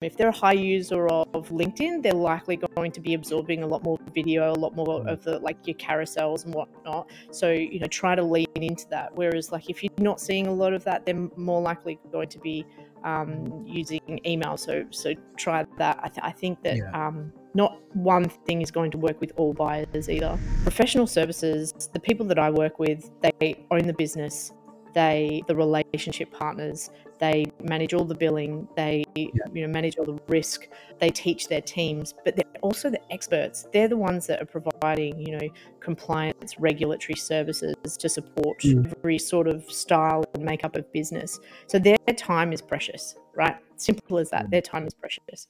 if they're a high user of LinkedIn, they're likely going to be absorbing a lot more video, a lot more of the like your carousels and whatnot. So you know, try to lean into that. Whereas like if you're not seeing a lot of that, they're more likely going to be um, using email. So so try that. I, th- I think that yeah. um, not one thing is going to work with all buyers either. Professional services, the people that I work with, they own the business they the relationship partners they manage all the billing they yeah. you know manage all the risk they teach their teams but they're also the experts they're the ones that are providing you know compliance regulatory services to support mm. every sort of style and makeup of business so their time is precious right simple as that mm. their time is precious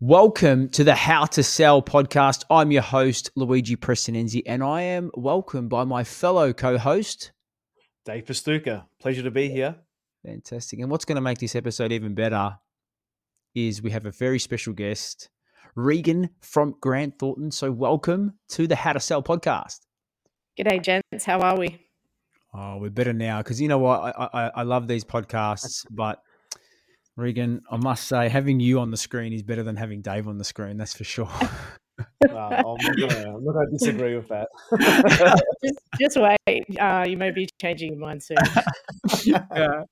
Welcome to the How to Sell podcast. I'm your host, Luigi Prestinenzi, and I am welcomed by my fellow co host, Dave Fastuca, pleasure to be here. Fantastic. And what's going to make this episode even better is we have a very special guest, Regan from Grant Thornton. So, welcome to the How to Sell podcast. G'day, gents. How are we? Oh, we're better now because you know what? I, I, I love these podcasts, but Regan, I must say, having you on the screen is better than having Dave on the screen. That's for sure. uh, I'm, not gonna, disagree with that. just, just, wait. Uh, you may be changing your mind soon. yeah.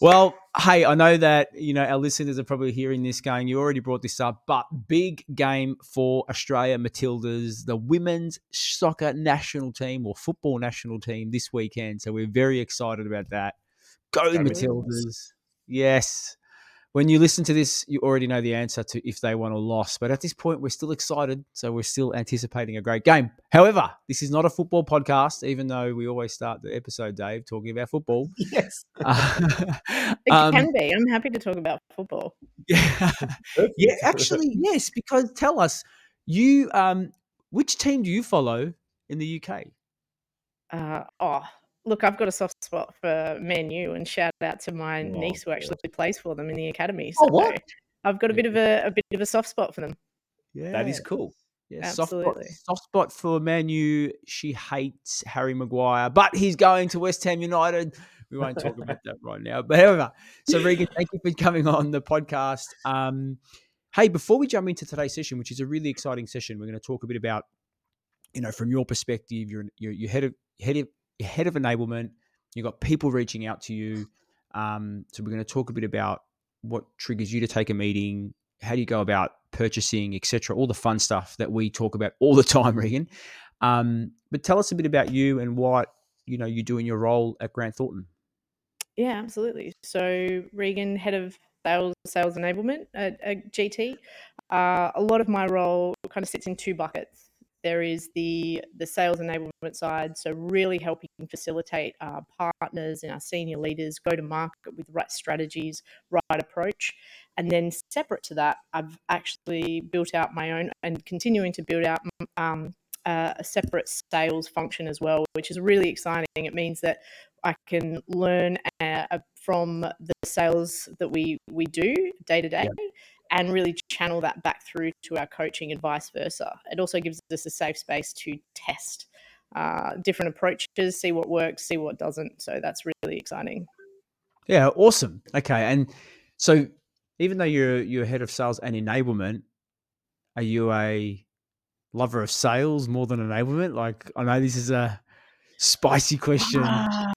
Well, hey, I know that you know our listeners are probably hearing this going. You already brought this up, but big game for Australia Matildas, the women's soccer national team or football national team this weekend. So we're very excited about that. Go, Go Matildas! Yes when you listen to this, you already know the answer to if they won or lost. But at this point, we're still excited. So we're still anticipating a great game. However, this is not a football podcast, even though we always start the episode, Dave, talking about football. Yes. it um, can be. I'm happy to talk about football. Yeah. yeah, actually, yes, because tell us, you um which team do you follow in the UK? Uh, oh, look, I've got a soft spot for Man U, and shout out to my oh, niece who actually God. plays for them in the academy. Oh, so oh, what? I've got a bit of a, a bit of a soft spot for them. Yeah, that is cool. Yeah, Absolutely. Soft spot, soft spot for Man U. She hates Harry Maguire, but he's going to West Ham United. We won't talk about that right now. But however, so Regan, thank you for coming on the podcast. Um, hey, before we jump into today's session, which is a really exciting session, we're going to talk a bit about, you know, from your perspective, you're you're, you're head of head of head of enablement. You've got people reaching out to you. Um, so we're going to talk a bit about what triggers you to take a meeting, how do you go about purchasing, etc. All the fun stuff that we talk about all the time, Regan. Um, but tell us a bit about you and what you know you do in your role at Grant Thornton. Yeah, absolutely. So Regan, head of sales sales enablement at, at GT. Uh, a lot of my role kind of sits in two buckets. There is the the sales enablement side, so really helping facilitate our partners and our senior leaders go to market with right strategies, right approach. And then separate to that, I've actually built out my own and continuing to build out um, uh, a separate sales function as well, which is really exciting. It means that I can learn uh, from the sales that we we do day to day and really channel that back through to our coaching and vice versa. It also gives us a safe space to test uh, different approaches, see what works, see what doesn't. So that's really exciting. Yeah, awesome. Okay, and so even though you're you're head of sales and enablement, are you a lover of sales more than enablement? Like I know this is a spicy question. Uh,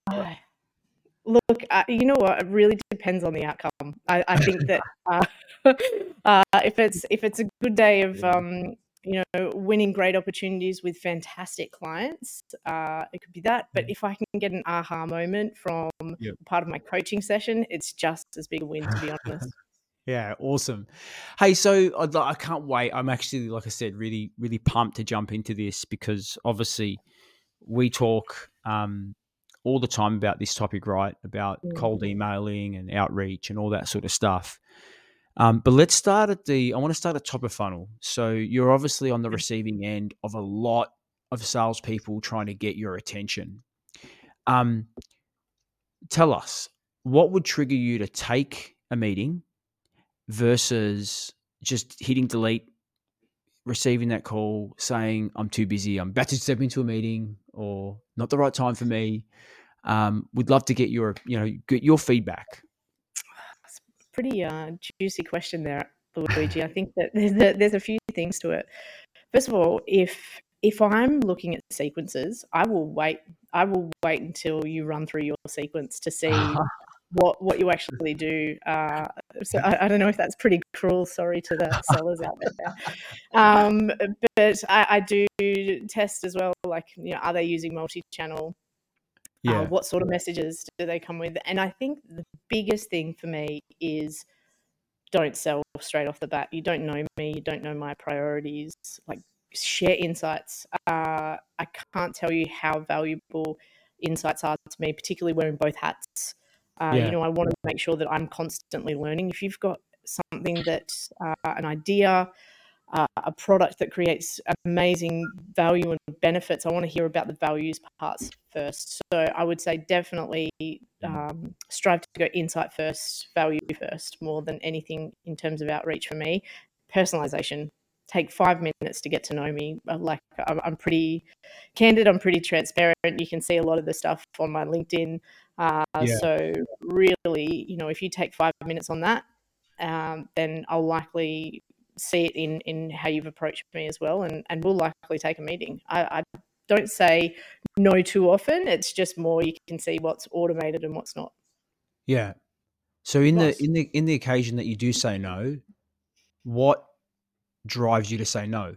look, uh, you know what? It really depends on the outcome. I, I think that uh, uh, if it's if it's a good day of um, you know winning great opportunities with fantastic clients, uh, it could be that. But if I can get an aha moment from yep. part of my coaching session, it's just as big a win, to be honest. Yeah, awesome. Hey, so I, I can't wait. I'm actually, like I said, really, really pumped to jump into this because obviously we talk um, all the time about this topic, right? About mm. cold emailing and outreach and all that sort of stuff. Um, but let's start at the. I want to start at top of funnel. So you're obviously on the receiving end of a lot of salespeople trying to get your attention. Um, tell us what would trigger you to take a meeting versus just hitting delete, receiving that call saying I'm too busy, I'm about to step into a meeting, or not the right time for me. Um, we'd love to get your, you know, get your feedback. pretty uh, juicy question there, Luigi. I think that there's a, there's a few things to it. First of all, if if I'm looking at sequences, I will wait. I will wait until you run through your sequence to see what what you actually do. Uh, so I, I, don't know if that's pretty cruel. Sorry to the sellers out there. Um, but I, I, do test as well. Like, you know, are they using multi-channel? Uh, yeah. Uh, what sort of messages do they come with? And I think the biggest thing for me is don't sell straight off the bat. You don't know me. You don't know my priorities. Like, share insights. Uh, I can't tell you how valuable insights are to me, particularly wearing both hats. Uh, yeah. You know, I want to make sure that I'm constantly learning. If you've got something that, uh, an idea, uh, a product that creates amazing value and benefits, I want to hear about the values parts first. So I would say definitely um, strive to go insight first, value first, more than anything in terms of outreach for me. Personalization. Take five minutes to get to know me. Uh, like I'm, I'm pretty candid. I'm pretty transparent. You can see a lot of the stuff on my LinkedIn. Uh, yeah. So really, you know, if you take five minutes on that, um, then I'll likely see it in in how you've approached me as well, and and we'll likely take a meeting. I, I don't say no too often. It's just more you can see what's automated and what's not. Yeah. So in the in the in the occasion that you do say no, what drives you to say no?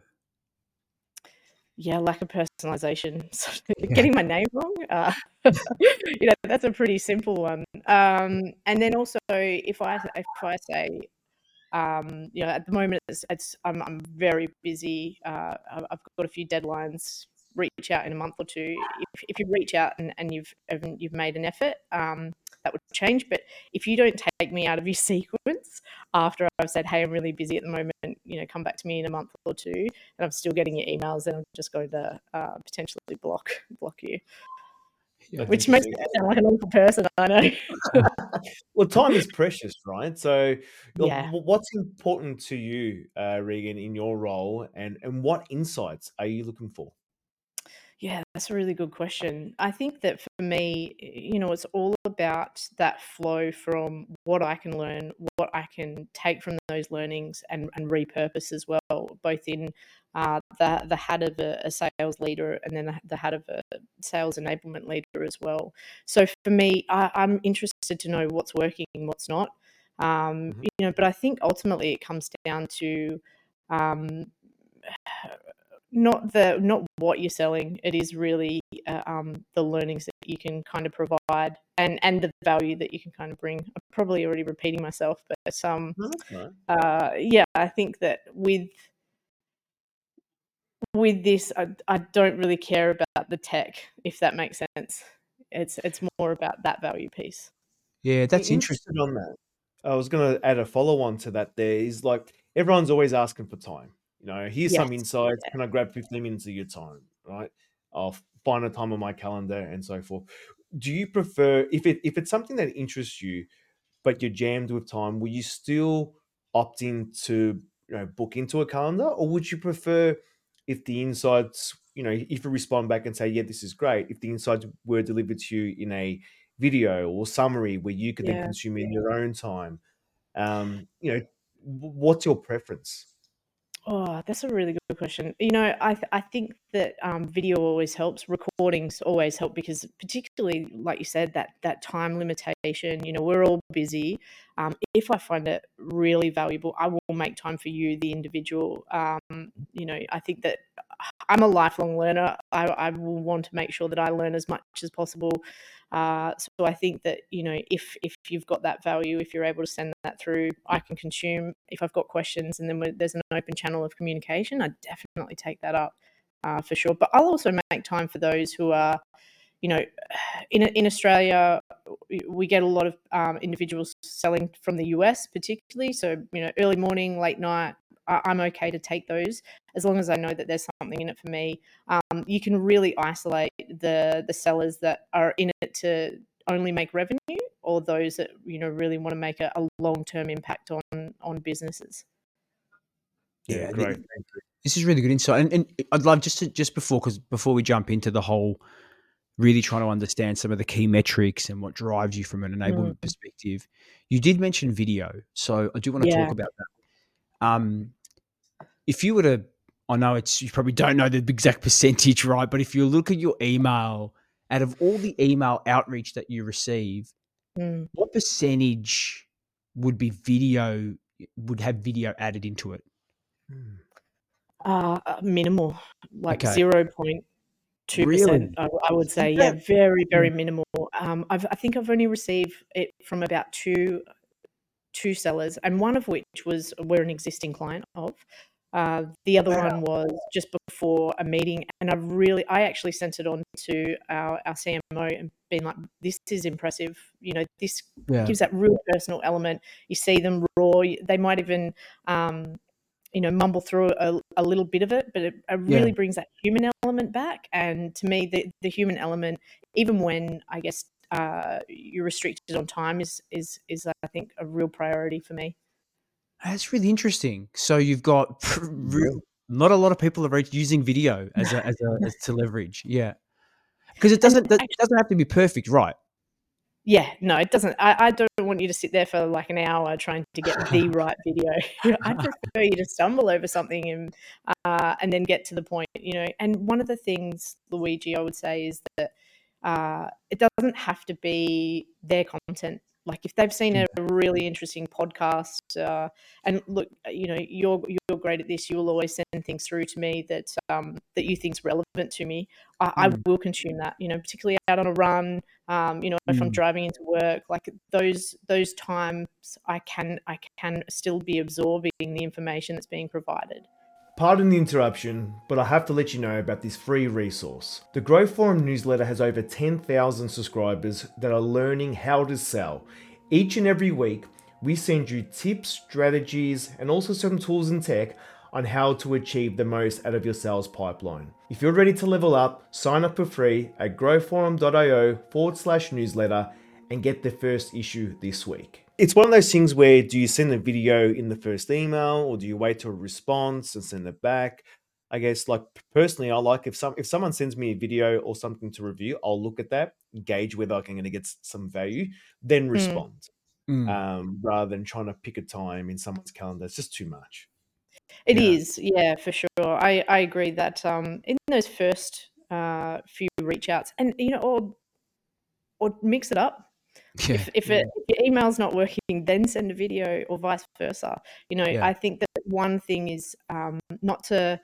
yeah, lack of personalization. So. Getting my name wrong, uh, you know, that's a pretty simple one. Um, and then also, if I if I say, um, you know, at the moment it's, it's I'm, I'm very busy. Uh, I've got a few deadlines. Reach out in a month or two. If, if you reach out and, and you've you've made an effort, um, that would change. But if you don't take me out of your sequence after I've said, hey, I'm really busy at the moment, you know, come back to me in a month or two, and I'm still getting your emails, then I'm just going to uh, potentially block block you. Yeah, Which makes me sound like an awful person, I know. well, time is precious, right? So, yeah. what's important to you, uh, Regan, in your role, and and what insights are you looking for? That's a really good question. I think that for me, you know, it's all about that flow from what I can learn, what I can take from those learnings and, and repurpose as well, both in uh, the, the hat of a, a sales leader and then the, the hat of a sales enablement leader as well. So for me, I, I'm interested to know what's working, what's not. Um, hmm you know, but I think ultimately it comes down to um, not the not what you're selling. It is really uh, um, the learnings that you can kind of provide and and the value that you can kind of bring. I'm probably already repeating myself but um uh, yeah i think that with with this I, I don't really care about the tech if that makes sense. It's it's more about that value piece. Yeah that's interesting. On that i was going to add a follow on to that there is like everyone's always asking for time you know, here's some insights. Yeah. Can I grab 15 minutes of your time? Right. I'll find a time on my calendar and so forth. Do you prefer if it if it's something that interests you, but you're jammed with time, will you still opt in to you know book into a calendar, or would you prefer if the insights, you know, if you respond back and say, yeah, this is great, if the insights were delivered to you in a video or summary where you could then consume in your own time, um, you know, what's your preference? Oh, that's a really good question. You know, I th- I think that um, video always helps. Recordings always help because, particularly like you said, that that time limitation. You know, we're all busy. Um, if I find it really valuable, I will make time for you, the individual. Um, you know, I think that I'm a lifelong learner. I, I will want to make sure that I learn as much as possible. Uh, so I think that you know if if you've got that value, if you're able to send that through, I can consume. If I've got questions, and then there's an open channel of communication, I definitely take that up uh, for sure. But I'll also make time for those who are, you know, in in Australia, we get a lot of um, individuals selling from the US, particularly. So you know, early morning, late night, I'm okay to take those as long as I know that there's something in it for me. Um, you can really isolate the the sellers that are in it to only make revenue, or those that you know really want to make a, a long term impact on on businesses. Yeah, great. This is really good insight, and, and I'd love just to just before because before we jump into the whole really trying to understand some of the key metrics and what drives you from an enablement Mm. perspective. You did mention video, so I do want to Yeah. talk about that. Um, if you were to, I know it's you probably don't know the exact percentage, right? But if you look at your email, out of all the email outreach that you receive, Mm. what percentage would be video? Would have video added into it? Hmm. Uh, uh, minimal, like Okay. zero point two percent. I, I would say, Yeah. very, very Mm. minimal. Um, I've, I think I've only received it from about two two sellers, and one of which was we're an existing client of. Uh, the other one was just before a meeting, and I really, I actually sent it on to our, our CMO and been like, "This is impressive. You know, this Yeah. gives that real personal element. You see them raw. They might even, um, you know, mumble through a, a little bit of it, but it, it Yeah. really brings that human element back. And to me, the the human element, even when I guess uh, you're restricted on time, is is is I think a real priority for me. That's really interesting. So you've got re- Yeah. not a lot of people are using video as a, as a as to leverage. Yeah, because it doesn't that actually, doesn't have to be perfect, right? yeah, no, it doesn't. I, I don't want you to sit there for like an hour trying to get the right video. I prefer you to stumble over something and uh, and then get to the point. You know, and one of the things, Luigi, I would say is that uh, it doesn't have to be their content. Like if they've seen a really interesting podcast, uh, and look, you know, you're you're great at this. You will always send things through to me that um, that you think's relevant to me. I, I Mm, will consume that. You know, particularly out on a run. Um, you know, if I'm mm. driving into work, like those those times, I can I can still be absorbing the information that's being provided. Pardon the interruption, but I have to let you know about this free resource. The Growth Forum newsletter has over 10,000 subscribers that are learning how to sell. Each and every week, we send you tips, strategies, and also some tools and tech on how to achieve the most out of your sales pipeline. If you're ready to level up, sign up for free at growthforum.io forward slash newsletter and get the first issue this week. It's one of those things where do you send a video in the first email or do you wait till a response and send it back? I guess like personally, I like if some if someone sends me a video or something to review, I'll look at that, gauge whether I'm going to get some value, then Mm. respond. Mm. Um, rather than trying to pick a time in someone's calendar, it's just too much. It Yeah. is, yeah, for sure. I, I agree that um, in those first uh, few reach outs, and you know, or or mix it up. Yeah. If if, Yeah. it, if your email's not working, then send a video, or vice versa. You know, Yeah. I think that one thing is um, not to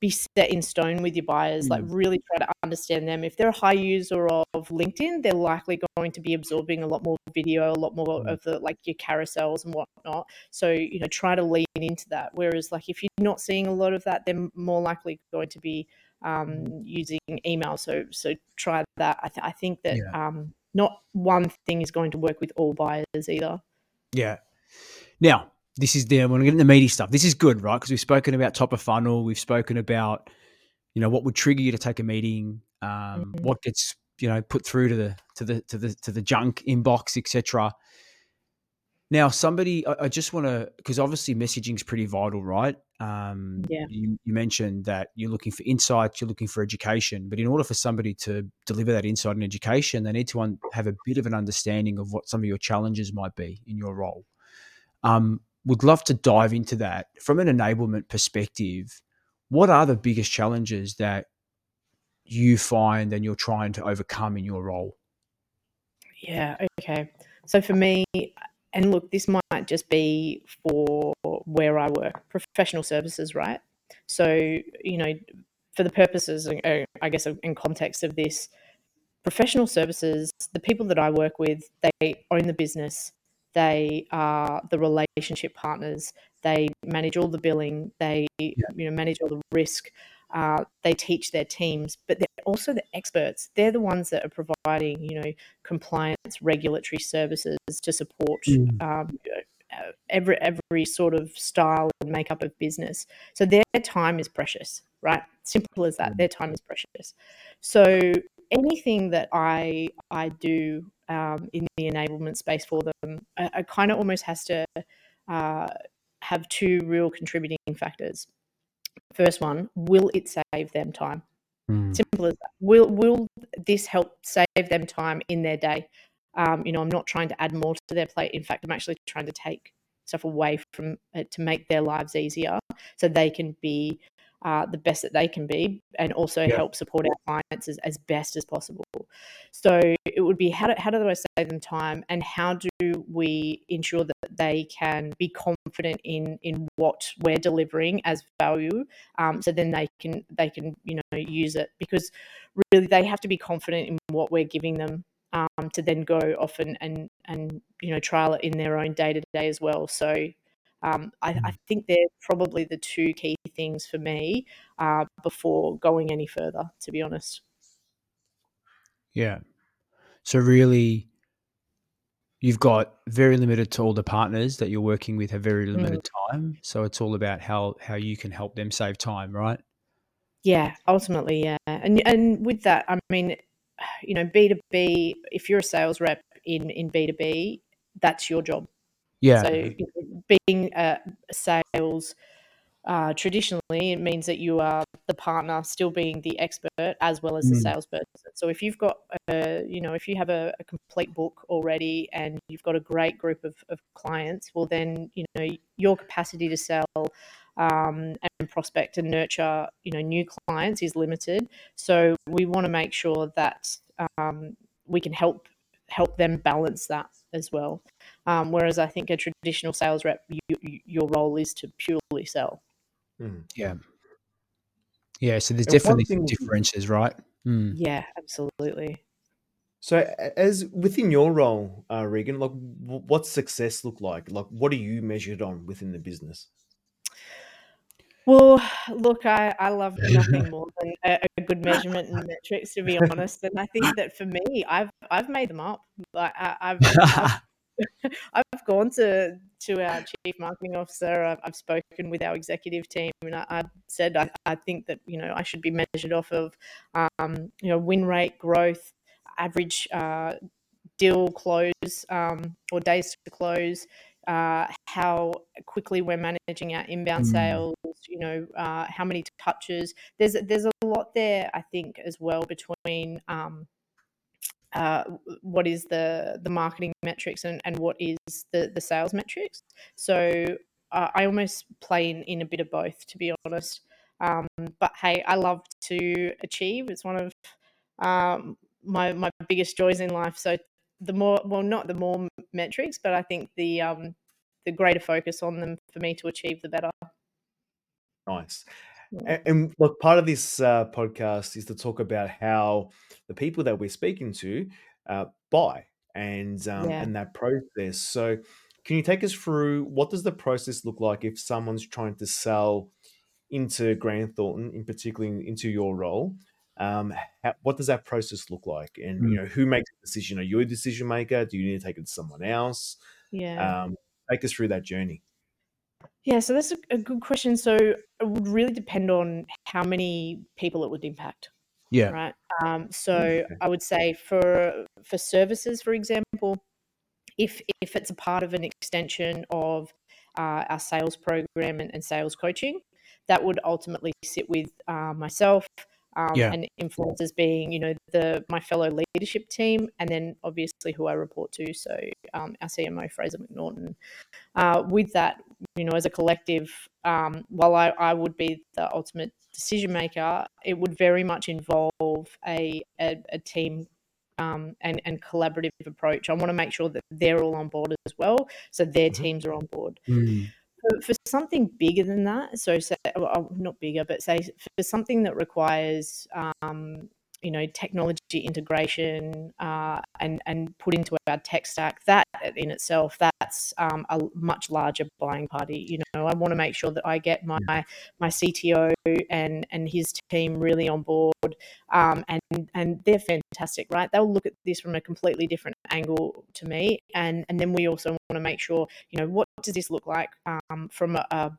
be set in stone with your buyers. Like Mm. really try to understand them. If they're a high user of LinkedIn, they're likely going to be absorbing a lot more video, a lot more Mm. of the like your carousels and whatnot. So you know, try to lean into that. Whereas like if you're not seeing a lot of that, they're more likely going to be um, using email. So so try that. I, th- I think that Yeah. um, not one thing is going to work with all buyers either. Yeah. Now, this is the when we get into the meaty stuff. This is good, right? Because we've spoken about top of funnel. We've spoken about, you know, what would trigger you to take a meeting, um, Mhm. what gets you know put through to the to the to the to the junk inbox, etc. Now, somebody, I, I just want to because obviously messaging is pretty vital, right? Um, Yeah. You, you mentioned that you're looking for insights, you're looking for education, but in order for somebody to deliver that insight and education, they need to un- have a bit of an understanding of what some of your challenges might be in your role. Um, would love to dive into that from an enablement perspective. What are the biggest challenges that you find and you're trying to overcome in your role? Yeah. Okay. So for me, and look, this might just be for where I work, professional services, right? So you know, for the purposes, uh, I guess, in context of this, professional services, the people that I work with, they own the business. They are the relationship partners. They manage all the billing. They you know manage all the risk. Uh, they teach their teams, but they're also the experts. They're the ones that are providing you know compliance, regulatory services to support Mm. um, uh, every every sort of style and makeup of business. So their time is precious, right? Simple as that. Their time is precious. So anything that I I do um, in the enablement space for them, I, I kind of almost has to uh, have two real contributing factors. First one, will it save them time? Mm. Simple as that. Will will this help save them time in their day? Um, you know, I'm not trying to add more to their plate. In fact, I'm actually trying to take stuff away from it to make their lives easier, so they can be uh, the best that they can be and also yeah. help support our clients as, as best as possible. So it would be how do, how do I save them time and how do we ensure that they can be confident in in what we're delivering as value um, so then they can they can you know use it because really they have to be confident in what we're giving them um, to then go off and, and and you know trial it in their own day to day as well so um, I, I, mm. think they're probably the two key things for me uh, before going any further, to be honest. Yeah. So, really, you've got very limited to all the partners that you're working with have very limited mm. time. So, it's all about how, how you can help them save time, right? Yeah, ultimately, yeah. And, and with that, I mean, you know, B2B, if you're a sales rep in, in B2B, that's your job yeah. So being a sales uh, traditionally, it means that you are the partner, still being the expert as well as the mm. salesperson. So if you've got, a, you know, if you have a, a, complete book already and you've got a great group of, of clients, well then you know your capacity to sell um, and prospect and nurture, you know, new clients is limited. So we want to make sure that um, we can help help them balance that as well. Um, whereas I think a traditional sales rep, you, you, your role is to purely sell. Mm. Yeah. Yeah. So there's and definitely thing, differences, right? Mm. Yeah, absolutely. So, as within your role, uh, Regan, like, what's success look like? Like, what are you measured on within the business? Well, look, I, I love nothing more than a, a good measurement and metrics, to be honest. And I think that for me, I've I've made them up. Like I, I've, I've gone to to our chief marketing officer. I've, I've spoken with our executive team, and I, I said I, I, think that you know I should be measured off of um, you know win rate, growth, average uh, deal close um, or days to close. Uh, how quickly we're managing our inbound mm. sales, you know, uh, how many touches. There's there's a lot there, I think, as well between um, uh, what is the the marketing metrics and, and what is the the sales metrics. So uh, I almost play in, in a bit of both, to be honest. Um, but hey, I love to achieve. It's one of um, my my biggest joys in life. So the more, well, not the more metrics, but I think the um, the greater focus on them for me to achieve, the better. Nice. And, and look, part of this uh, podcast is to talk about how the people that we're speaking to uh, buy and um, Yeah. and that process. So, can you take us through what does the process look like if someone's trying to sell into Grant Thornton, in particular into your role? Um, how, what does that process look like? And you mm. know, who makes the decision? Are you a decision maker? Do you need to take it to someone else? Yeah. Um, take us through that journey. Yeah, so that's a, a good question. So it would really depend on how many people it would impact, Yeah. right? Um, so I would say for for services, for example, if if it's a part of an extension of uh, our sales program and, and sales coaching, that would ultimately sit with uh, myself um, Yeah. and influencers being, you know, the my fellow leadership team, and then obviously who I report to. So um, our CMO Fraser McNaughton. Uh, with that, you know, as a collective, um, while I, I would be the ultimate decision maker, it would very much involve a a, a team um, and, and collaborative approach. I want to make sure that they're all on board as well, so their mm-hmm. teams are on board. Mm for, something bigger than that, so say, well, not bigger, but say for something that requires um, you know technology integration uh, and and put into our tech stack that in itself that's um, a much larger buying party. You know i want to make sure that i get my my cto and and his team really on board um, and and they're fantastic right? They'll look at this from a completely different angle to me and and then we also want to make sure you know what does this look like um, from a, a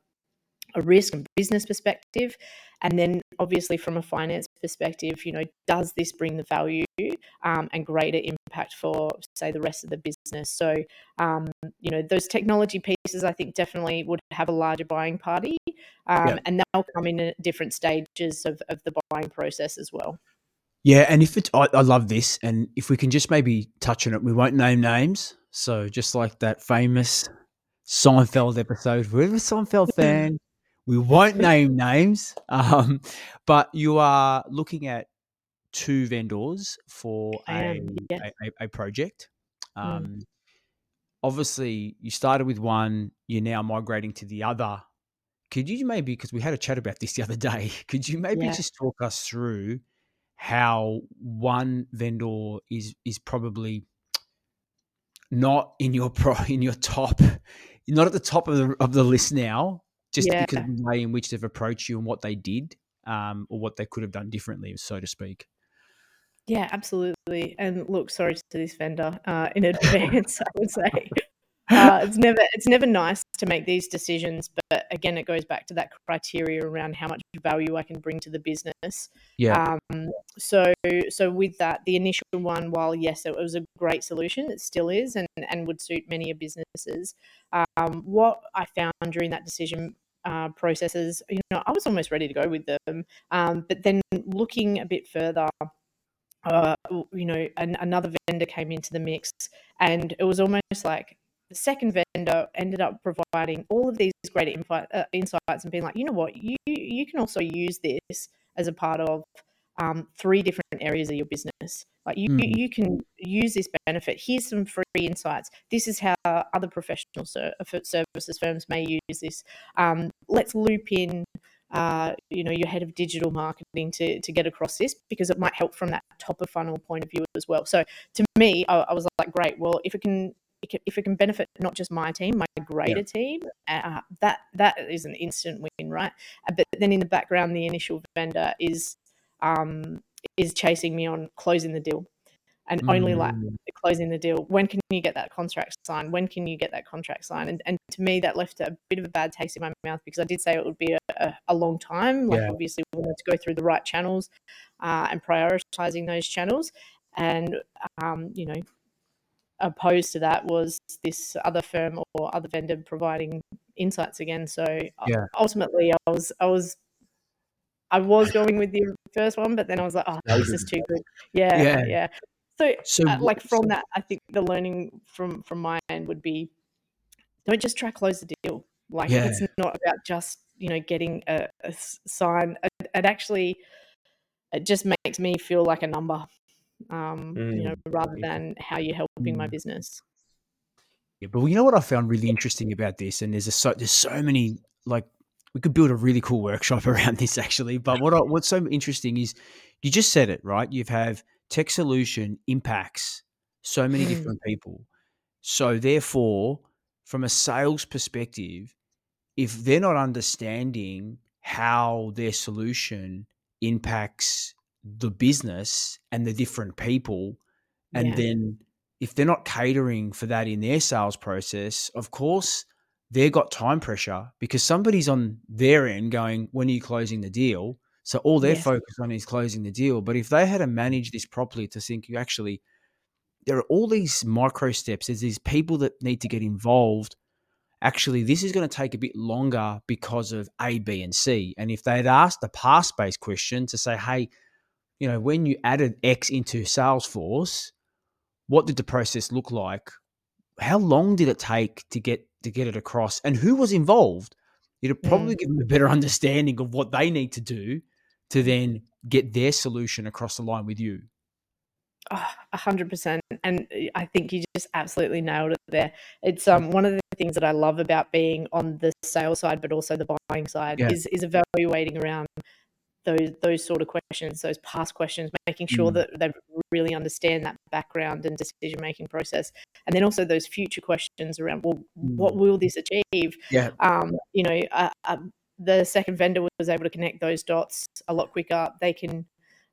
a risk and business perspective and then obviously from a finance perspective you know does this bring the value um, and greater impact for say the rest of the business so um, you know those technology pieces i think definitely would have a larger buying party um, yep. and they'll come in at different stages of, of the buying process as well. Yeah, and if it's, I, I love this, and if we can just maybe touch on it, we won't name names. So just like that famous Seinfeld episode, we're a Seinfeld fan. We won't name names, um, but you are looking at two vendors for a, a, a, project. Mm. Um, mm. Obviously, you started with one, you're now migrating to the other. Could you maybe, because we had a chat about this the other day, could you maybe yeah. just talk us through how one vendor is is probably not in your pro in your top, not at the top of the of the list now, just yeah. because of the way in which they've approached you and what they did, um, or what they could have done differently, so to speak. Yeah, absolutely. And look, sorry to this vendor uh, in advance. I would say uh, it's never it's never nice to make these decisions, but again, it goes back to that criteria around how much value I can bring to the business. Yeah. Um, so so with that, the initial one, while yes, it was a great solution, it still is, and and would suit many businesses. Um, what I found during that decision uh, processes, you know, I was almost ready to go with them, um, but then looking a bit further uh, you know, an, another vendor came into the mix, and it was almost like the second vendor ended up providing all of these great uh, insights and being like, you know what, you you can also use this as a part of um, three different areas of your business. Like you, mm. you can use this benefit. Here's some free insights. This is how other professional ser- services firms may use this. Um, let's loop in uh, you know, your head of digital marketing to, to get across this because it might help from that top of funnel point of view as well. So to me, I, I was like, great. Well, if it can if it can benefit not just my team, my greater yeah. team, uh, that that is an instant win, right? Uh, but then in the background, the initial vendor is um, is chasing me on closing the deal and only like mm. closing the deal. When can you get that contract signed? When can you get that contract signed? And, and to me, that left a bit of a bad taste in my mouth because I did say it would be a, a, a long time. Like, yeah. obviously, we wanted to go through the right channels uh, and prioritizing those channels. And, um, you know, opposed to that was this other firm or other vendor providing insights again. So uh, yeah. ultimately, I was, I was, I was going with the first one, but then I was like, oh, this is too good. Yeah, yeah. yeah. So, so uh, like from that, I think the learning from from my end would be don't just try close the deal. Like yeah. it's not about just you know getting a, a sign. It, it, actually it just makes me feel like a number, um, mm. you know, mm. rather than how you're helping mm. my business. Yeah, but you know what I found really interesting about this, and there's a so there's so many like we could build a really cool workshop around this actually. But what I, what's so interesting is you just said it right. You have tech solution impacts so many mm. different people. So therefore, from a sales perspective, if they're not understanding how their solution impacts the business and the different people, and yeah. then if they're not catering for that in their sales process, of course, they've got time pressure because somebody's on their end going, When are you closing the deal? So all they're yes. focused on is closing the deal. But if they had to manage this properly to think you actually there are all these micro steps, there's these people that need to get involved. Actually, this is going to take a bit longer because of A, B, and C. And if they'd asked the past based question to say, hey, you know, when you added X into Salesforce, what did the process look like? How long did it take to get to get it across? And who was involved? It'd probably mm. give them a better understanding of what they need to do to then get their solution across the line with you. Ah, a hundred percent, and eh, I think you just absolutely nailed it there. It's um one of the things that I love about being on the sales side, but also the buying side, yeah. is is evaluating around those those sort of questions, those past questions, making sure mm. that they really understand that background and decision making process, and then also those future questions around, well, mm. what will this achieve? Yeah, um, you know, uh, uh, the second vendor was able to connect those dots a lot quicker. They can,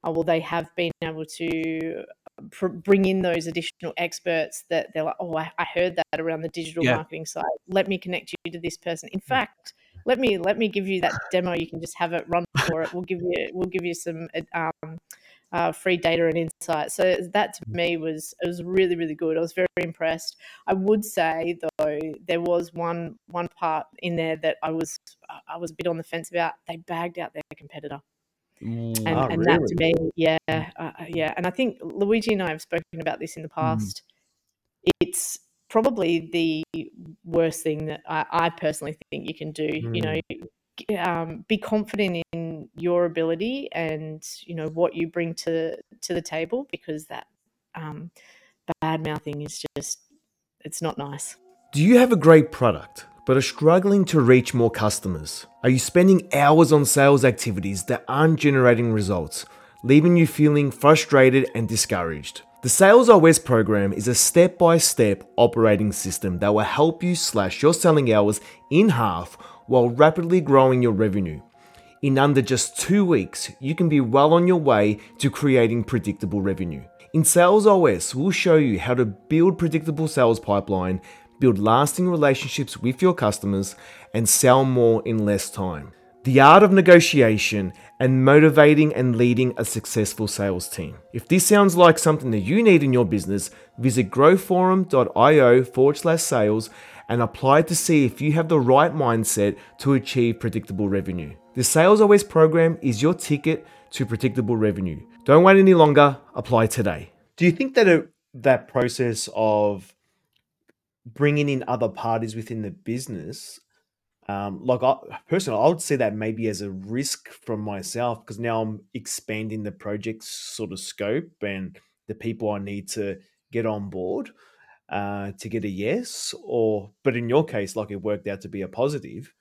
uh, well, they have been able to pr- bring in those additional experts that they're like, oh, I, I heard that around the digital yeah. marketing side. Let me connect you to this person. In fact, let me let me give you that demo. You can just have it run for it. We'll give you we'll give you some um, uh, free data and insight. So that to me was it was really really good. I was very impressed. I would say though there was one one part in there that I was I was a bit on the fence about. They bagged out their competitor. Mm. And, Oh, and that to me, yeah, uh, uh, yeah, and I think Luigi and I have spoken about this in the past. It's probably the worst thing that I, I personally think you can do. You know, um, be confident in your ability and you know what you bring to to the table because that um, bad mouthing is just it's not nice. Do you have a great product but are struggling to reach more customers? Are you spending hours on sales activities that aren't generating results, leaving you feeling frustrated and discouraged? The Sales OS program is a step by step operating system that will help you slash your selling hours in half while rapidly growing your revenue. In under just two weeks, you can be well on your way to creating predictable revenue. In Sales OS, we'll show you how to build predictable sales pipeline, build lasting relationships with your customers, and sell more in less time. The art of negotiation and motivating and leading a successful sales team. If this sounds like something that you need in your business, visit growthforum.io forward slash sales and apply to see if you have the right mindset to achieve predictable revenue. The Sales OS program is your ticket to predictable revenue. Don't wait any longer, apply today. Do you think that it, that process of bringing in other parties within the business, um, like I personally, I would see that maybe as a risk from myself because now I'm expanding the project's sort of scope and the people I need to get on board uh, to get a yes. Or, but in your case, like it worked out to be a positive.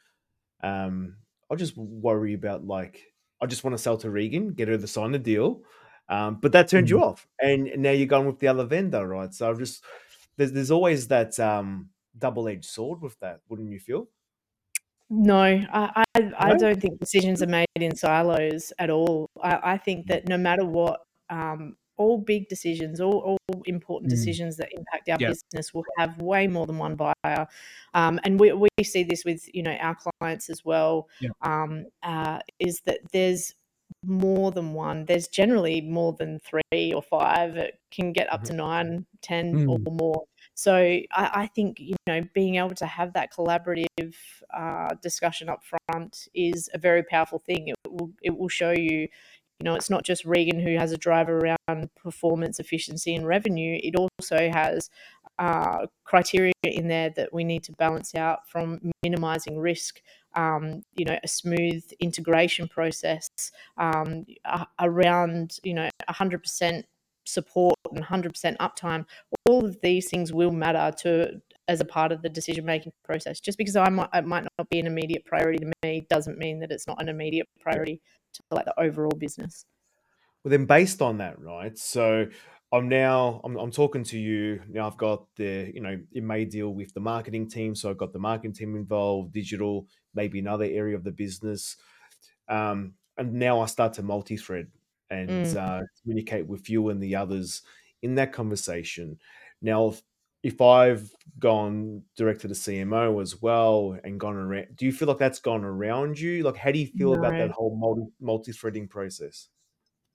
Um, I just worry about like I just want to sell to Regan, get her to sign the deal. Um, but that turned you off, and now you're going with the other vendor, right? So I've just there's there's always that um, double edged sword with that, wouldn't you feel? No, I, I, I No? don't think decisions are made in silos at all. I, I think that no matter what, um, all big decisions, all, all important Mm. decisions that impact our Yep. business will have way more than one buyer. Um, and we, we see this with, you know, our clients as well, Yep. um, uh, is that there's more than one. There's generally more than three or five. It can get up to nine, ten, Mm. or more. So I, I think you know being able to have that collaborative uh, discussion up front is a very powerful thing. It will it will show you, you know, it's not just Regan who has a drive around performance, efficiency, and revenue. It also has uh, criteria in there that we need to balance out from minimizing risk. Um, you know, a smooth integration process um, around you know 100% support and 100% uptime all of these things will matter to as a part of the decision making process just because I might, it might not be an immediate priority to me doesn't mean that it's not an immediate priority to like the overall business Well, then based on that, right? So I'm now I'm, I'm talking to you now. I've got the you know it may deal with the marketing team, so I've got the marketing team involved, digital, maybe another area of the business, um, and now I start to multi-thread and Mm. uh, communicate with you and the others in that conversation. Now, if, if I've gone direct to the CMO as well and gone around, do you feel like that's gone around you? Like, how do you feel about that whole multi multi-threading process?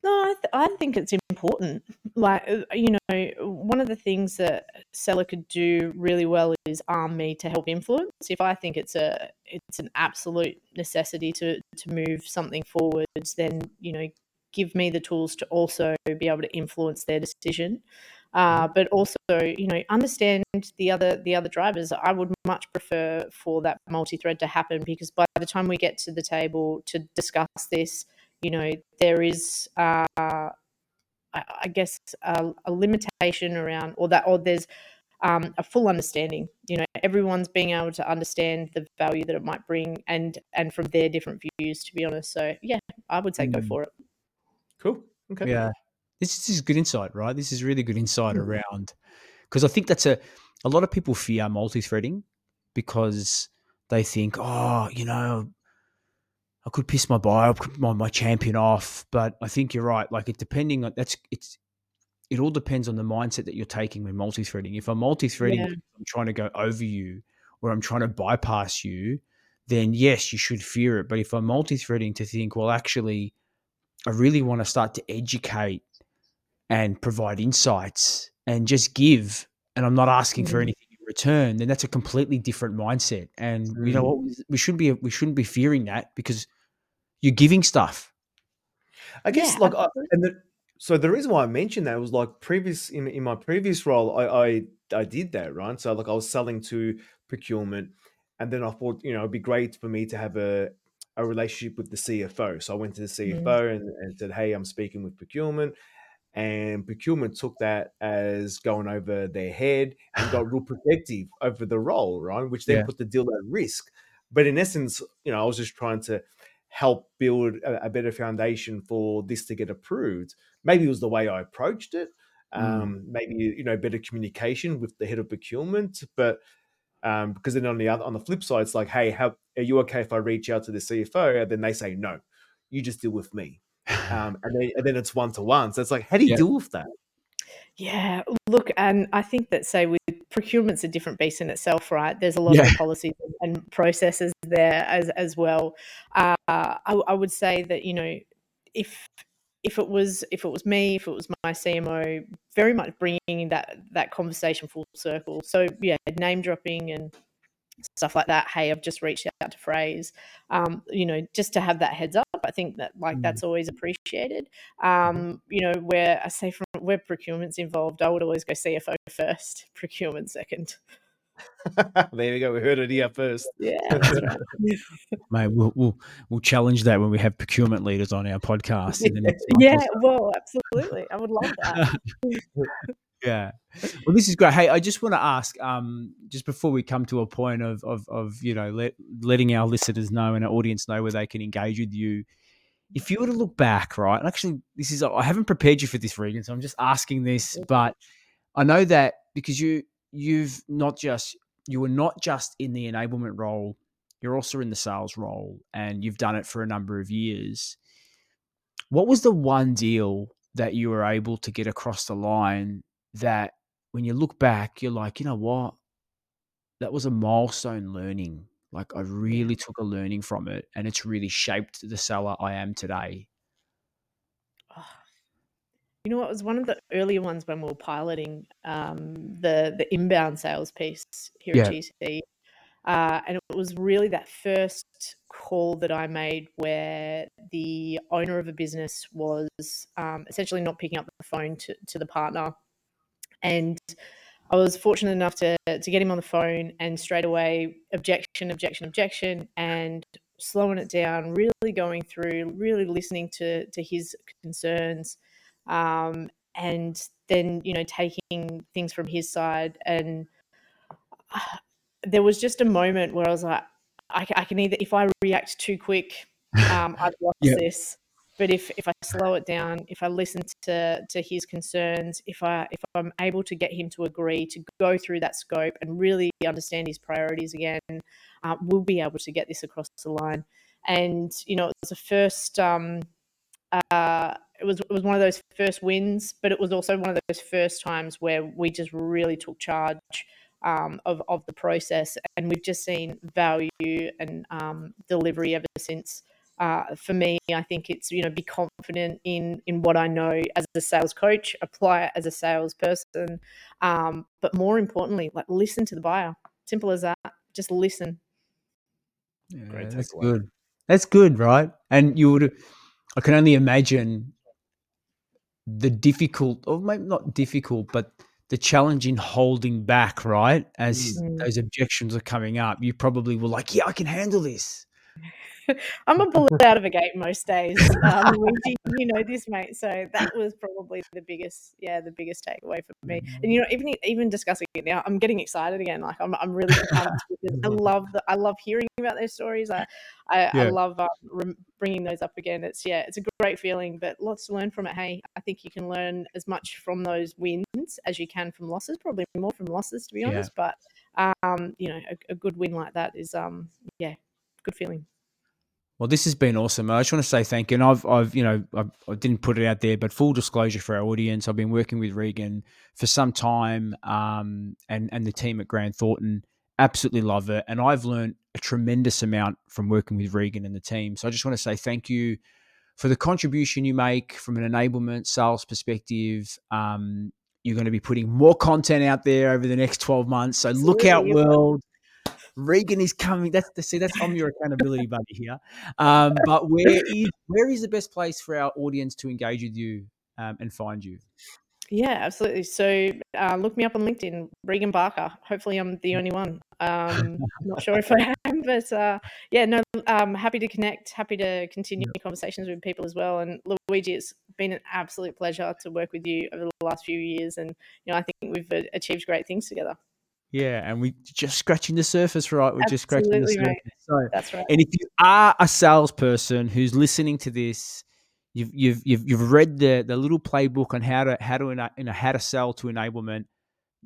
No, I, th- I think it's important. Like, uh, you know, one of the things that seller could do really well is arm me to help influence. If I think it's a it's an absolute necessity to to move something forwards, then you know, give me the tools to also be able to influence their decision. Uh, but also, you know, understand the other the other drivers. I would much prefer for that multi-thread to happen because by the time we get to the table to discuss this, you know there is uh, I, guess a, a limitation around or that or there's um, a full understanding you know everyone's being able to understand the value that it might bring and and from their different views to be honest so yeah i would say go Mm. for it Cool. Okay. Yeah. This, this is good insight, right? This is really good insight Mm. around because I think that's a a lot of people fear multi-threading because they think, oh, you know, I could piss my buyer, my, my champion off. But I think you're right. Like it depending on that's it's it all depends on the mindset that you're taking when multi-threading. If I'm multi-threading, Yeah. I'm trying to go over you or I'm trying to bypass you, then yes, you should fear it. But if I'm multi-threading to think, well, actually, I really want to start to educate and provide insights and just give, and I'm not asking for Mm. anything in return, then that's a completely different mindset. And you know Mm. what? We shouldn't be we shouldn't be fearing that because you're giving stuff. I guess Yeah, like I, and the, so the reason why I mentioned that was like previous in in my previous role, I I, I did that right. So like I was selling to procurement, and then I thought you know it'd be great for me to have a a relationship with the CFO. So I went to the Mm. CFO and, and said, hey, I'm speaking with procurement. And procurement took that as going over their head and got real protective over the role, right? Which then Yeah. put the deal at risk. But in essence, you know, I was just trying to help build a, a better foundation for this to get approved. Maybe it was the way I approached it. Mm. Um, maybe you know better communication with the head of procurement, but um, because then on the other on the flip side, it's like, hey, how are you okay if I reach out to the CFO? And then they say no, you just deal with me, um, and then and then it's one to one. So it's like, how do you Yeah. deal with that? Yeah, look, and I think that say with procurement's a different beast in itself, right? There's a lot Yeah. of policies and- and processes there as as well. Uh, I, I would say that you know, if if it was if it was me, if it was my CMO, very much bringing that that conversation full circle. So yeah, name dropping and stuff like that. Hey, I've just reached out to Phrase. Um, you know, just to have that heads up. I think that like Mm. that's always appreciated. Um, you know, where I say from where procurement's involved, I would always go CFO first, procurement second. there we go. We heard it here first. Yeah, right. Mate, we'll, we'll we'll challenge that when we have procurement leaders on our podcast in the next yeah, so. well, absolutely. I would love that. Yeah. Well, this is great. Hey, I just want to ask, um, just before we come to a point of of, of you know let, letting our listeners know and our audience know where they can engage with you. If you were to look back, right? And actually, this is I haven't prepared you for this, Regan, so I'm just asking this. But I know that because you you've not just you were not just in the enablement role, you're also in the sales role, and you've done it for a number of years. What was the one deal that you were able to get across the line that when you look back, you're like, you know what? That was a milestone learning. Like I really took a learning from it and it's really shaped the seller I am today. Oh, You know what? It was one of the earlier ones when we were piloting um, the the inbound sales piece here Yeah. at GT, uh, and it was really that first call that I made where the owner of a business was um, essentially not picking up the phone to, to the partner, and I was fortunate enough to to get him on the phone and straight away objection, objection, objection, and slowing it down, really going through, really listening to to his concerns, um, and then you know taking things from his side. And uh, there was just a moment where I was like, I, I can either if I react too quick, um, I've lost Yeah. this. But if, if I slow it down, if I listen to, to his concerns, if I if I'm able to get him to agree to go through that scope and really understand his priorities again, uh, we'll be able to get this across the line. And you know, it was the first. Um, uh, it was it was one of those first wins, but it was also one of those first times where we just really took charge um, of of the process, and we've just seen value and um, delivery ever since. Uh, for me, I think it's you know be confident in in what I know as a sales coach, apply it as a salesperson, um, but more importantly, like listen to the buyer. Simple as that. Just listen. Yeah, Great that's takeaway. good. That's good, right? And you would, I can only imagine the difficult, or maybe not difficult, but the challenge in holding back, right? As Mm. those objections are coming up, you probably were like, "Yeah, I can handle this." I'm a bullet out of a gate most days. Um, Luigi, you know this, mate. So that was probably the biggest, yeah, the biggest takeaway for me. And you know, even even discussing it now, I'm getting excited again. Like I'm, I'm really I love the, I love hearing about those stories. I, I, I love um, rem- bringing those up again. It's yeah, it's a great feeling, but lots to learn from it. Hey, I think you can learn as much from those wins as you can from losses. Probably more from losses, to be Yeah. honest. But um, you know, a, a good win like that is um, yeah, good feeling. Well, this has been awesome. I just want to say thank you. And I've, I've, you know, I, I didn't put it out there, but full disclosure for our audience, I've been working with Regan for some time, um, and and the team at Grant Thornton absolutely love it, and I've learned a tremendous amount from working with Regan and the team. So I just want to say thank you for the contribution you make from an enablement sales perspective. Um, you're going to be putting more content out there over the next 12 months. So look out, world. Regan is coming. That's the see. That's I'm your accountability buddy here. Um, but where is where is the best place for our audience to engage with you um, and find you? Yeah, absolutely. So uh, look me up on LinkedIn, Regan Barker. Hopefully, I'm the only one. Um, I'm not sure if I am, but uh, yeah, no, um, happy to connect. Happy to continue conversations with people as well. And Luigi, it's been an absolute pleasure to work with you over the last few years, and you know, I think we've achieved great things together. Yeah, and we just scratching the surface, right? We're just scratching the surface. Right. So, That's right. And if you are a salesperson who's listening to this You've you've you've, you've read the the little playbook on how to how to you know how to sell to enablement.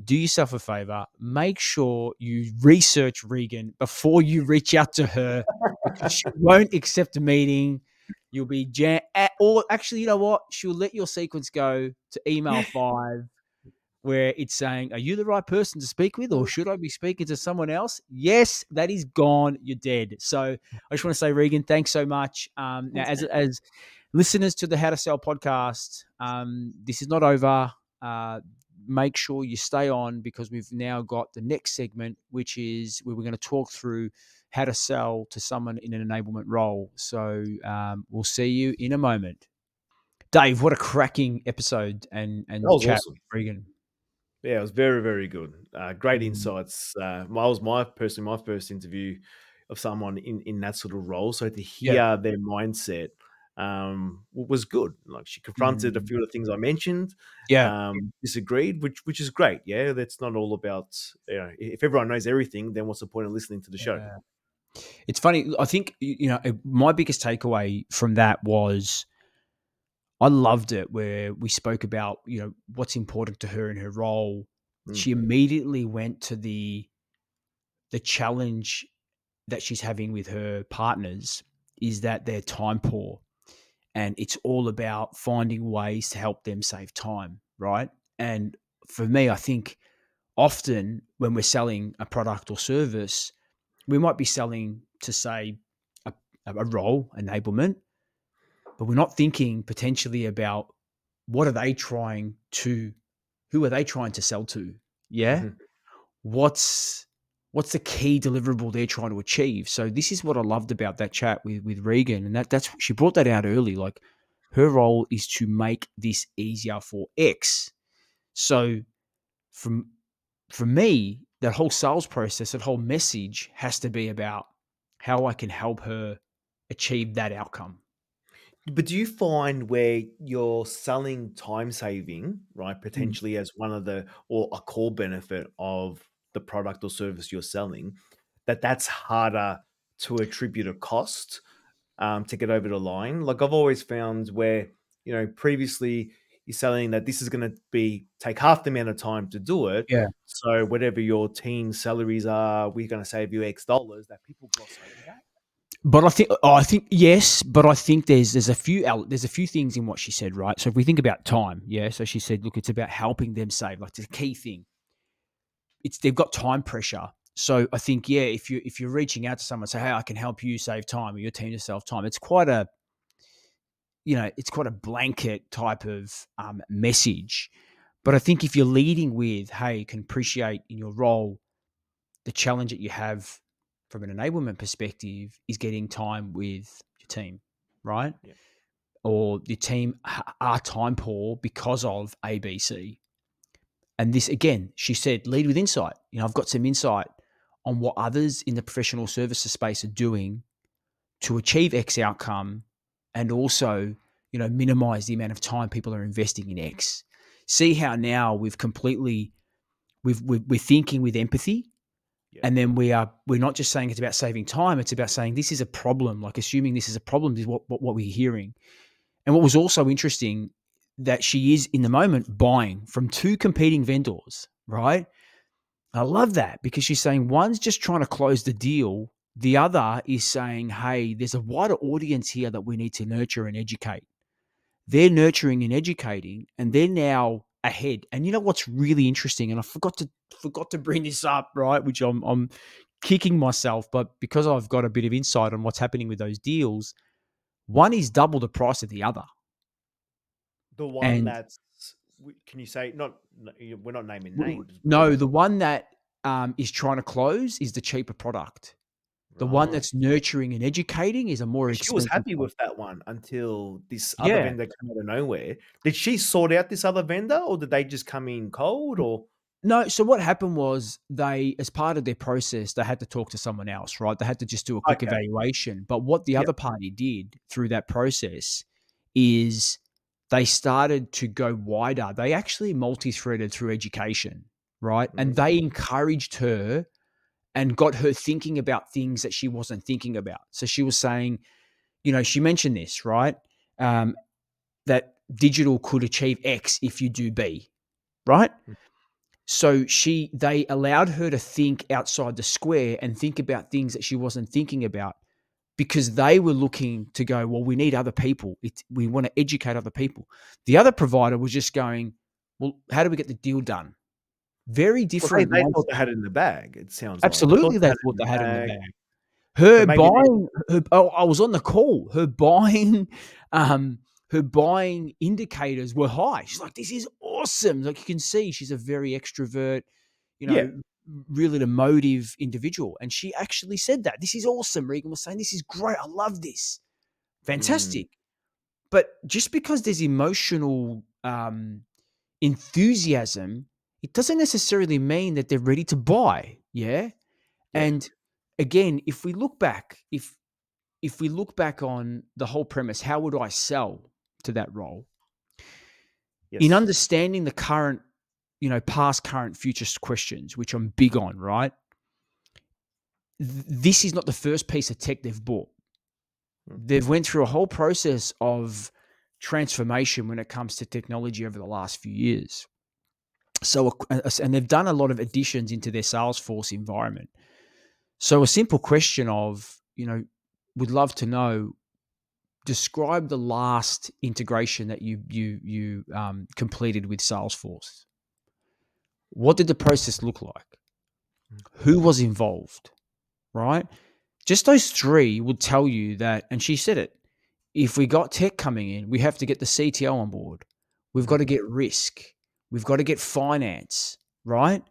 Do yourself a favor. Make sure you research Regan before you reach out to her because she won't accept a meeting. You'll be jam. Or actually, you know what? She'll let your sequence go to email five, where it's saying, "Are you the right person to speak with, or should I be speaking to someone else?" Yes, that is gone. You're dead. So I just want to say, Regan, thanks so much. Um, now, as as listeners to the How to Sell podcast, um, this is not over. Uh, make sure you stay on because we've now got the next segment, which is where we're going to talk through how to sell to someone in an enablement role. So um, we'll see you in a moment. Dave, what a cracking episode and and chat awesome. Regan. Yeah, it was very very good. Uh, great mm. insights. Uh, was my personally my first interview of someone in in that sort of role. So to hear yeah. their mindset um, was good. Like she confronted mm. a few of the things I mentioned. Yeah, um, disagreed, which which is great. Yeah, that's not all about. You know, if everyone knows everything, then what's the point of listening to the show? Yeah. It's funny. I think you know my biggest takeaway from that was. I loved it where we spoke about you know what's important to her in her role. Mm. She immediately went to the the challenge that she's having with her partners is that they're time poor and it's all about finding ways to help them save time, right? And for me, I think often when we're selling a product or service, we might be selling to say a, a role enablement, but we're not thinking potentially about what are they trying to, who are they trying to sell to? Yeah. Mm-hmm. What's what's the key deliverable they're trying to achieve. So this is what I loved about that chat with with Regan, and that that's she brought that out early. Like her role is to make this easier for X. So from for me, that whole sales process, that whole message has to be about how I can help her achieve that outcome. But do you find where you're selling time saving, right, mm. potentially as one of the or a core benefit of the product or service you're selling, that that's harder to attribute a cost um, to get over the line. Like I've always found where you know previously you're selling that this is going to be take half the amount of time to do it. Yeah. So whatever your team salaries are, we're going to save you X dollars. That people gloss over. But I think, oh, I think yes, but I think there's there's a few there's a few things in what she said, right? So if we think about time, yeah. So she said, look, it's about helping them save. Like a key thing it's they've got time pressure. So I think yeah, if you if you're reaching out to someone, say, hey, I can help you save time or your team to save time. It's quite a you know, it's quite a blanket type of um, message. But I think if you're leading with, hey, you can appreciate in your role the challenge that you have from an enablement perspective is getting time with your team, right? Yeah. Or your team are time poor because of ABC and this again, she said, lead with insight. You know, I've got some insight on what others in the professional services space are doing to achieve X outcome and also, you know, minimize the amount of time people are investing in X. See how now we've completely we've we're, we're thinking with empathy yeah. and then we are we're not just saying it's about saving time it's about saying this is a problem like assuming this is a problem is what, what, what we're hearing and what was also interesting that she is in the moment buying from two competing vendors, right? I love that because she's saying one's just trying to close the deal, the other is saying, hey, there's a wider audience here that we need to nurture and educate. They're nurturing and educating, and they're now ahead. And you know what's really interesting, and I forgot to forgot to bring this up, right? Which I'm I'm kicking myself, but because I've got a bit of insight on what's happening with those deals, One is double the price of the other. The one And- that's can you say not? We're not naming names. No, the one that um, is trying to close is the cheaper product. The one that's nurturing and educating is a more She was happy one. with that one until this other Yeah. vendor came out of nowhere. Did she sort out this other vendor, or did they just come in cold? Or No, so what happened was they, as part of their process, they had to talk to someone else, right? They had to just do a quick Okay. evaluation. But what the Yep. other party did through that process is they started to go wider. They actually multi-threaded through education, right? And Mm. they encouraged her and got her thinking about things that she wasn't thinking about. So she was saying, you know, she mentioned this, right? Um, that digital could achieve X if you do B, right? Mm. So she they allowed her to think outside the square and think about things that she wasn't thinking about because they were looking to go, well, we need other people. It, we want to educate other people. The other provider was just going, well, how do we get the deal done? Very well, they, different. they thought they had it in the bag. It sounds like. Absolutely, they it thought they had it in the bag. Her buying, her, oh, I was on the call. Her buying, um, her buying indicators were high. She's like, "This is awesome!" Like you can see, she's a very extrovert, you know, Yeah. really emotive individual. And she actually said that this is awesome. Regan was saying, "This is great. I love this. Mm. Fantastic." But just because there's emotional um, enthusiasm, it doesn't necessarily mean that they're ready to buy. Yeah. And again, if we look back, if if we look back on the whole premise, how would I sell to that role? Yes. In understanding the current, you know, past, current, future questions, which I'm big on, right? Th- This is not the first piece of tech they've bought. Mm. They've went through a whole process of transformation when it comes to technology over the last few years. So, and they've done a lot of additions into their Salesforce environment. So, a simple question of, you know, would love to know, describe the last integration that you you you um, completed with Salesforce. What did the process look like? Who was involved? Right? Just those three would tell you that, and she said it. If we got tech coming in, we have to get the CTO on board. We've got to get risk. We've got to get finance, right?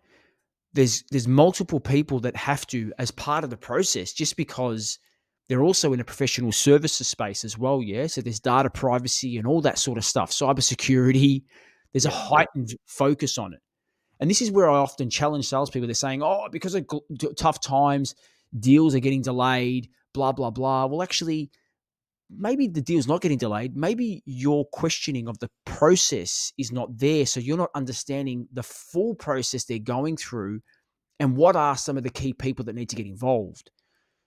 There's there's multiple people that have to as part of the process just because they're also in a professional services space as well, yeah. So there's data privacy and all that sort of stuff, cybersecurity. There's a heightened focus on it, and this is where I often challenge salespeople. They're saying, "Oh, because of gl- tough times, deals are getting delayed." Blah blah blah. Well, actually, maybe the deal's not getting delayed. Maybe your questioning of the process is not there. So you're not understanding the full process they're going through and what are some of the key people that need to get involved.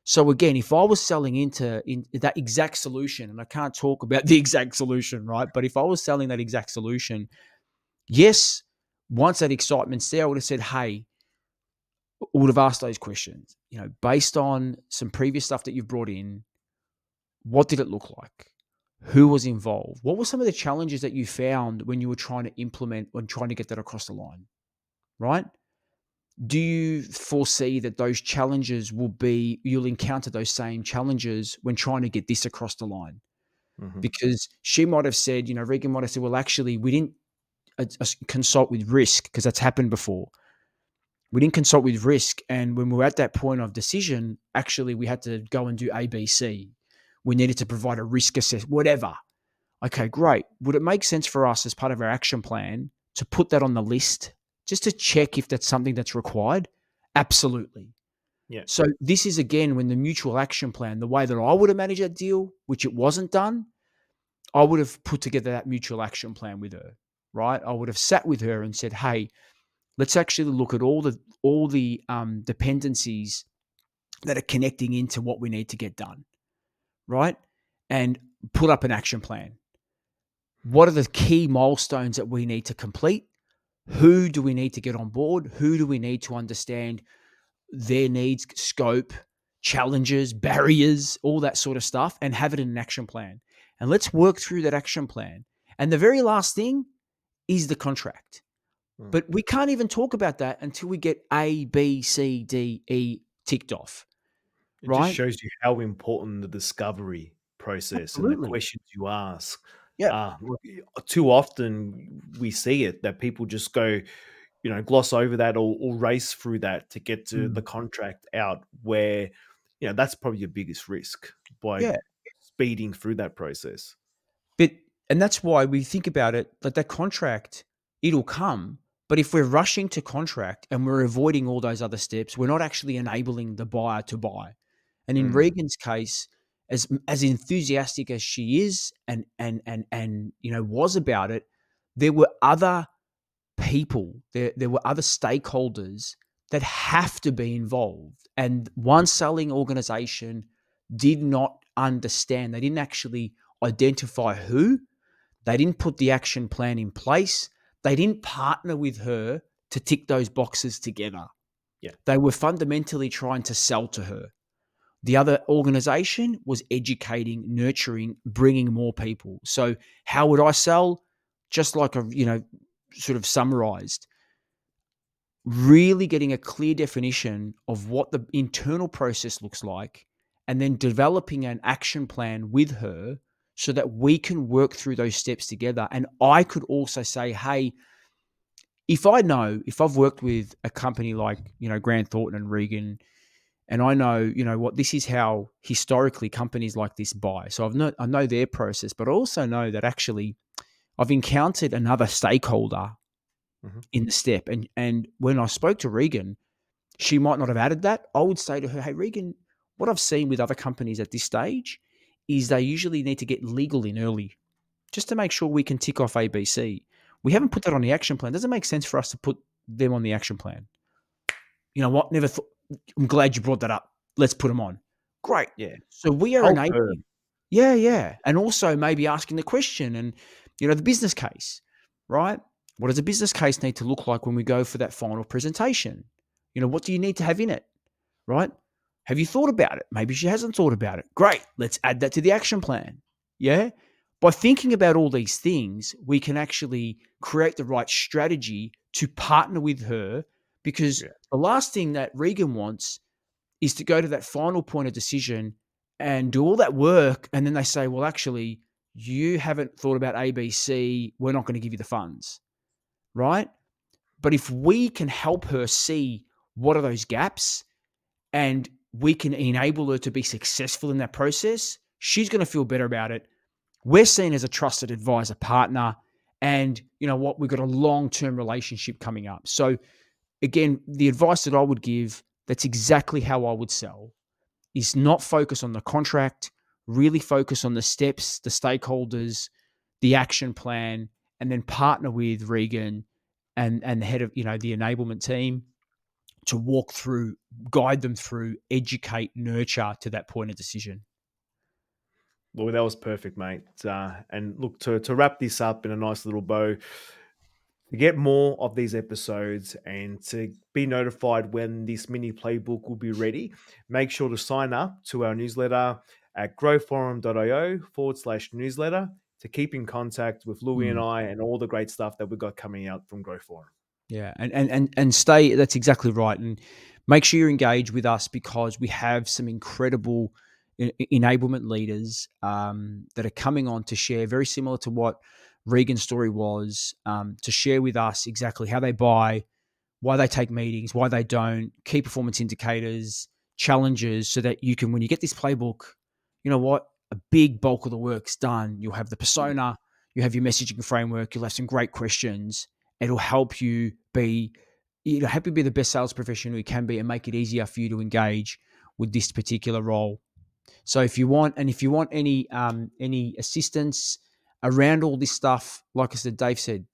So again, if I was selling into in that exact solution, and I can't talk about the exact solution, right? But if I was selling that exact solution, yes, once that excitement's there, I would have said, hey, would have asked those questions. You know, based on some previous stuff that you've brought in, what did it look like? Who was involved? What were some of the challenges that you found when you were trying to implement, when trying to get that across the line? Right? Do you foresee that those challenges will be, you'll encounter those same challenges when trying to get this across the line? Mhm. Because she might have said, you know, Regan might have said, well, actually, we didn't uh, uh, consult with risk because that's happened before. We didn't consult with risk. And when we were at that point of decision, actually, we had to go and do ABC. We needed to provide a risk assessment, whatever. Okay, great. Would it make sense for us as part of our action plan to put that on the list just to check if that's something that's required? Absolutely. Yeah. So this is again when the mutual action plan, the way that I would have managed that deal, which it wasn't done, I would have put together that mutual action plan with her, right? I would have sat with her and said, "Hey, let's actually look at all the all the um, dependencies that are connecting into what we need to get done, right? And put up an action plan. What are the key milestones that we need to complete? Who do we need to get on board? Who do we need to understand their needs, scope, challenges, barriers, all that sort of stuff, and have it in an action plan? And let's work through that action plan. And the very last thing is the contract. Mm. But we can't even talk about that until we get A, B, C, D, E ticked off. It Right. just shows you how important the discovery process and the questions you ask. Yeah. Uh, too often we see it that people just go, you know, gloss over that or, or race through that to get to Mm. the contract out where, you know, that's probably your biggest risk by Yeah. speeding through that process. But and that's why we think about it like that contract, it'll come. But if we're rushing to contract and we're avoiding all those other steps, we're not actually enabling the buyer to buy. And in Mm. Regan's case, as as enthusiastic as she is and and and and you know was about it, there were other people, there there were other stakeholders that have to be involved. And one selling organization did not understand. They didn't actually identify who. They didn't put the action plan in place. They didn't partner with her to tick those boxes together. Yeah. They were fundamentally trying to sell to her. The other organization was educating, nurturing, bringing more people. So, how would I sell? Just like a, you know, sort of summarized, really getting a clear definition of what the internal process looks like and then developing an action plan with her so that we can work through those steps together. And I could also say, hey, if I know, if I've worked with a company like, you know, Grant Thornton and Regan, and I know, you know, what this is how historically companies like this buy. So I've know, I know their process, but I also know that actually I've encountered another stakeholder Mhm. in the step. And and when I spoke to Regan, she might not have added that. I would say to her, hey, Regan, what I've seen with other companies at this stage is they usually need to get legal in early just to make sure we can tick off ABC. We haven't put that on the action plan. Does it make sense for us to put them on the action plan? You know what? Never thought. I'm glad you brought that up. Let's put them on. Great. Yeah. So we are Help her. enabling. Yeah, yeah. And also maybe asking the question and, you know, the business case, right? What does a business case need to look like when we go for that final presentation? You know, what do you need to have in it, right? Have you thought about it? Maybe she hasn't thought about it. Great. Let's add that to the action plan. Yeah. By thinking about all these things, we can actually create the right strategy to partner with her because Yeah. The last thing that Regan wants is to go to that final point of decision and do all that work. And then they say, well, actually, you haven't thought about ABC. We're not going to give you the funds. Right. But if we can help her see what are those gaps and we can enable her to be successful in that process, she's going to feel better about it. We're seen as a trusted advisor partner. And you know what? We've got a long term relationship coming up. So, again, the advice that I would give that's exactly how I would sell is not focus on the contract, really focus on the steps, the stakeholders, the action plan, and then partner with Regan and and the head of you know the enablement team to walk through, guide them through, educate, nurture to that point of decision. Well, that was perfect, mate. Uh, and look, to, to wrap this up in a nice little bow, to get more of these episodes and to be notified when this mini playbook will be ready, make sure to sign up to our newsletter at growthforum.io forward slash newsletter to keep in contact with Louis and I and all the great stuff that we've got coming out from Growth Forum. Yeah, and and and and stay. That's exactly right. And make sure you engage with us because we have some incredible enablement leaders um, that are coming on to share, very similar to what Regan's story was, um, to share with us exactly how they buy, why they take meetings, why they don't, key performance indicators, challenges, so that you can, when you get this playbook, you know what, a big bulk of the work's done. You'll have the persona, you have your messaging framework, you'll have some great questions. It'll help you be, you know, help you be the best sales professional you can be, and make it easier for you to engage with this particular role. So if you want, and if you want any um, any assistance around all this stuff, like I said, Dave said,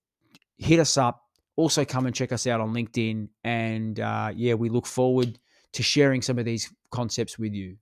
hit us up. Also, come and check us out on LinkedIn, and uh, yeah, we look forward to sharing some of these concepts with you.